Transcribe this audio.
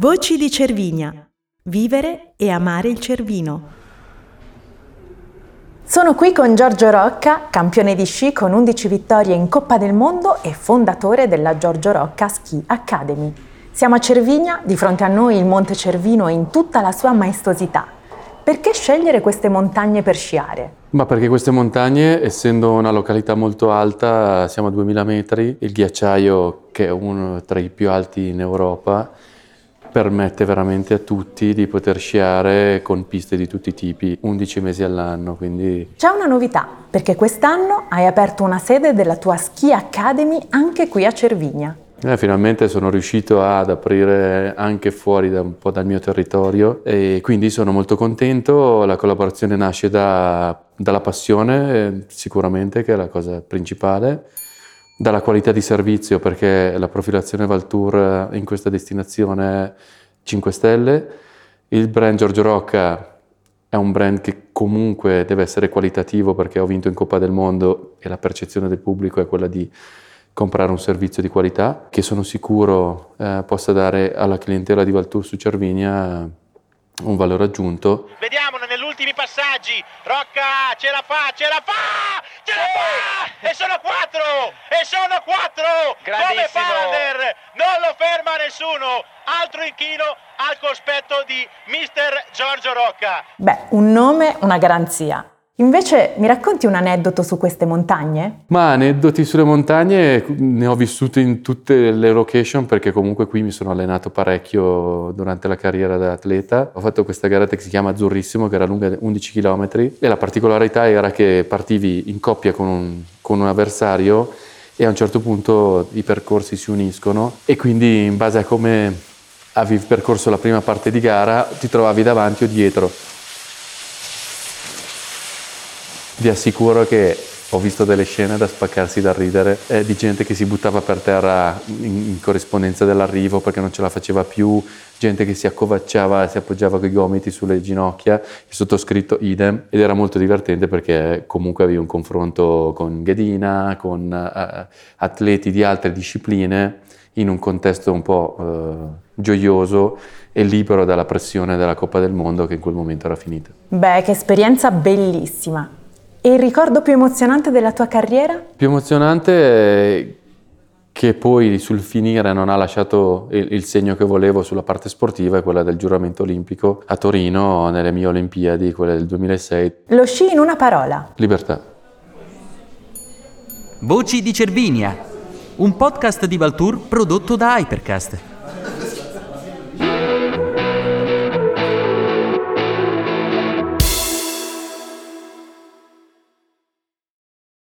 Voci di Cervinia. Vivere e amare il Cervino. Sono qui con Giorgio Rocca, campione di sci con 11 vittorie in Coppa del Mondo e fondatore della Giorgio Rocca Ski Academy. Siamo a Cervinia, di fronte a noi il Monte Cervino in tutta la sua maestosità. Perché scegliere queste montagne per sciare? Ma perché queste montagne, essendo una località molto alta, siamo a 2000 metri, il ghiacciaio che è uno tra i più alti in Europa, permette veramente a tutti di poter sciare con piste di tutti i tipi, 11 mesi all'anno, quindi... C'è una novità, perché quest'anno hai aperto una sede della tua Ski Academy anche qui a Cervinia. Eh, finalmente sono riuscito ad aprire anche fuori da un po' dal mio territorio e quindi sono molto contento. La collaborazione nasce da, dalla passione, eh, sicuramente, che è la cosa principale, dalla qualità di servizio, perché la profilazione Valtour in questa destinazione è 5 stelle. Il brand Giorgio Rocca è un brand che comunque deve essere qualitativo perché ho vinto in Coppa del Mondo e la percezione del pubblico è quella di comprare un servizio di qualità che sono sicuro eh, possa dare alla clientela di Valtour su Cervinia un valore aggiunto. Vediamolo negli ultimi passaggi. Rocca ce la fa, ce la fa, ce la fa! E sono quattro! E sono quattro! Come Falander! Non lo ferma nessuno! Altro inchino al cospetto di mister Giorgio Rocca. Beh, un nome, una garanzia. Invece mi racconti un aneddoto su queste montagne? Ma aneddoti sulle montagne ne ho vissuti in tutte le location perché comunque qui mi sono allenato parecchio durante la carriera da atleta. Ho fatto questa garetta che si chiama Azzurrissimo che era lunga 11 km e la particolarità era che partivi in coppia con un, con un avversario e a un certo punto i percorsi si uniscono e quindi in base a come avevi percorso la prima parte di gara ti trovavi davanti o dietro. Vi assicuro che ho visto delle scene da spaccarsi da ridere eh, di gente che si buttava per terra in, in, corrispondenza dell'arrivo perché non ce la faceva più, gente che si accovacciava e si appoggiava con i gomiti sulle ginocchia, il sottoscritto idem ed era molto divertente perché comunque avevi un confronto con Ghedina, con uh, atleti di altre discipline in un contesto un po' uh, gioioso e libero dalla pressione della Coppa del Mondo che in quel momento era finita. Beh, che esperienza bellissima! E il ricordo più emozionante della tua carriera? Più emozionante che poi sul finire non ha lasciato il, il, segno che volevo sulla parte sportiva è quella del giuramento olimpico a Torino nelle mie Olimpiadi, quelle del 2006. Lo sci in una parola. Libertà. Voci di Cervinia, un podcast di Valtour prodotto da Hypercast.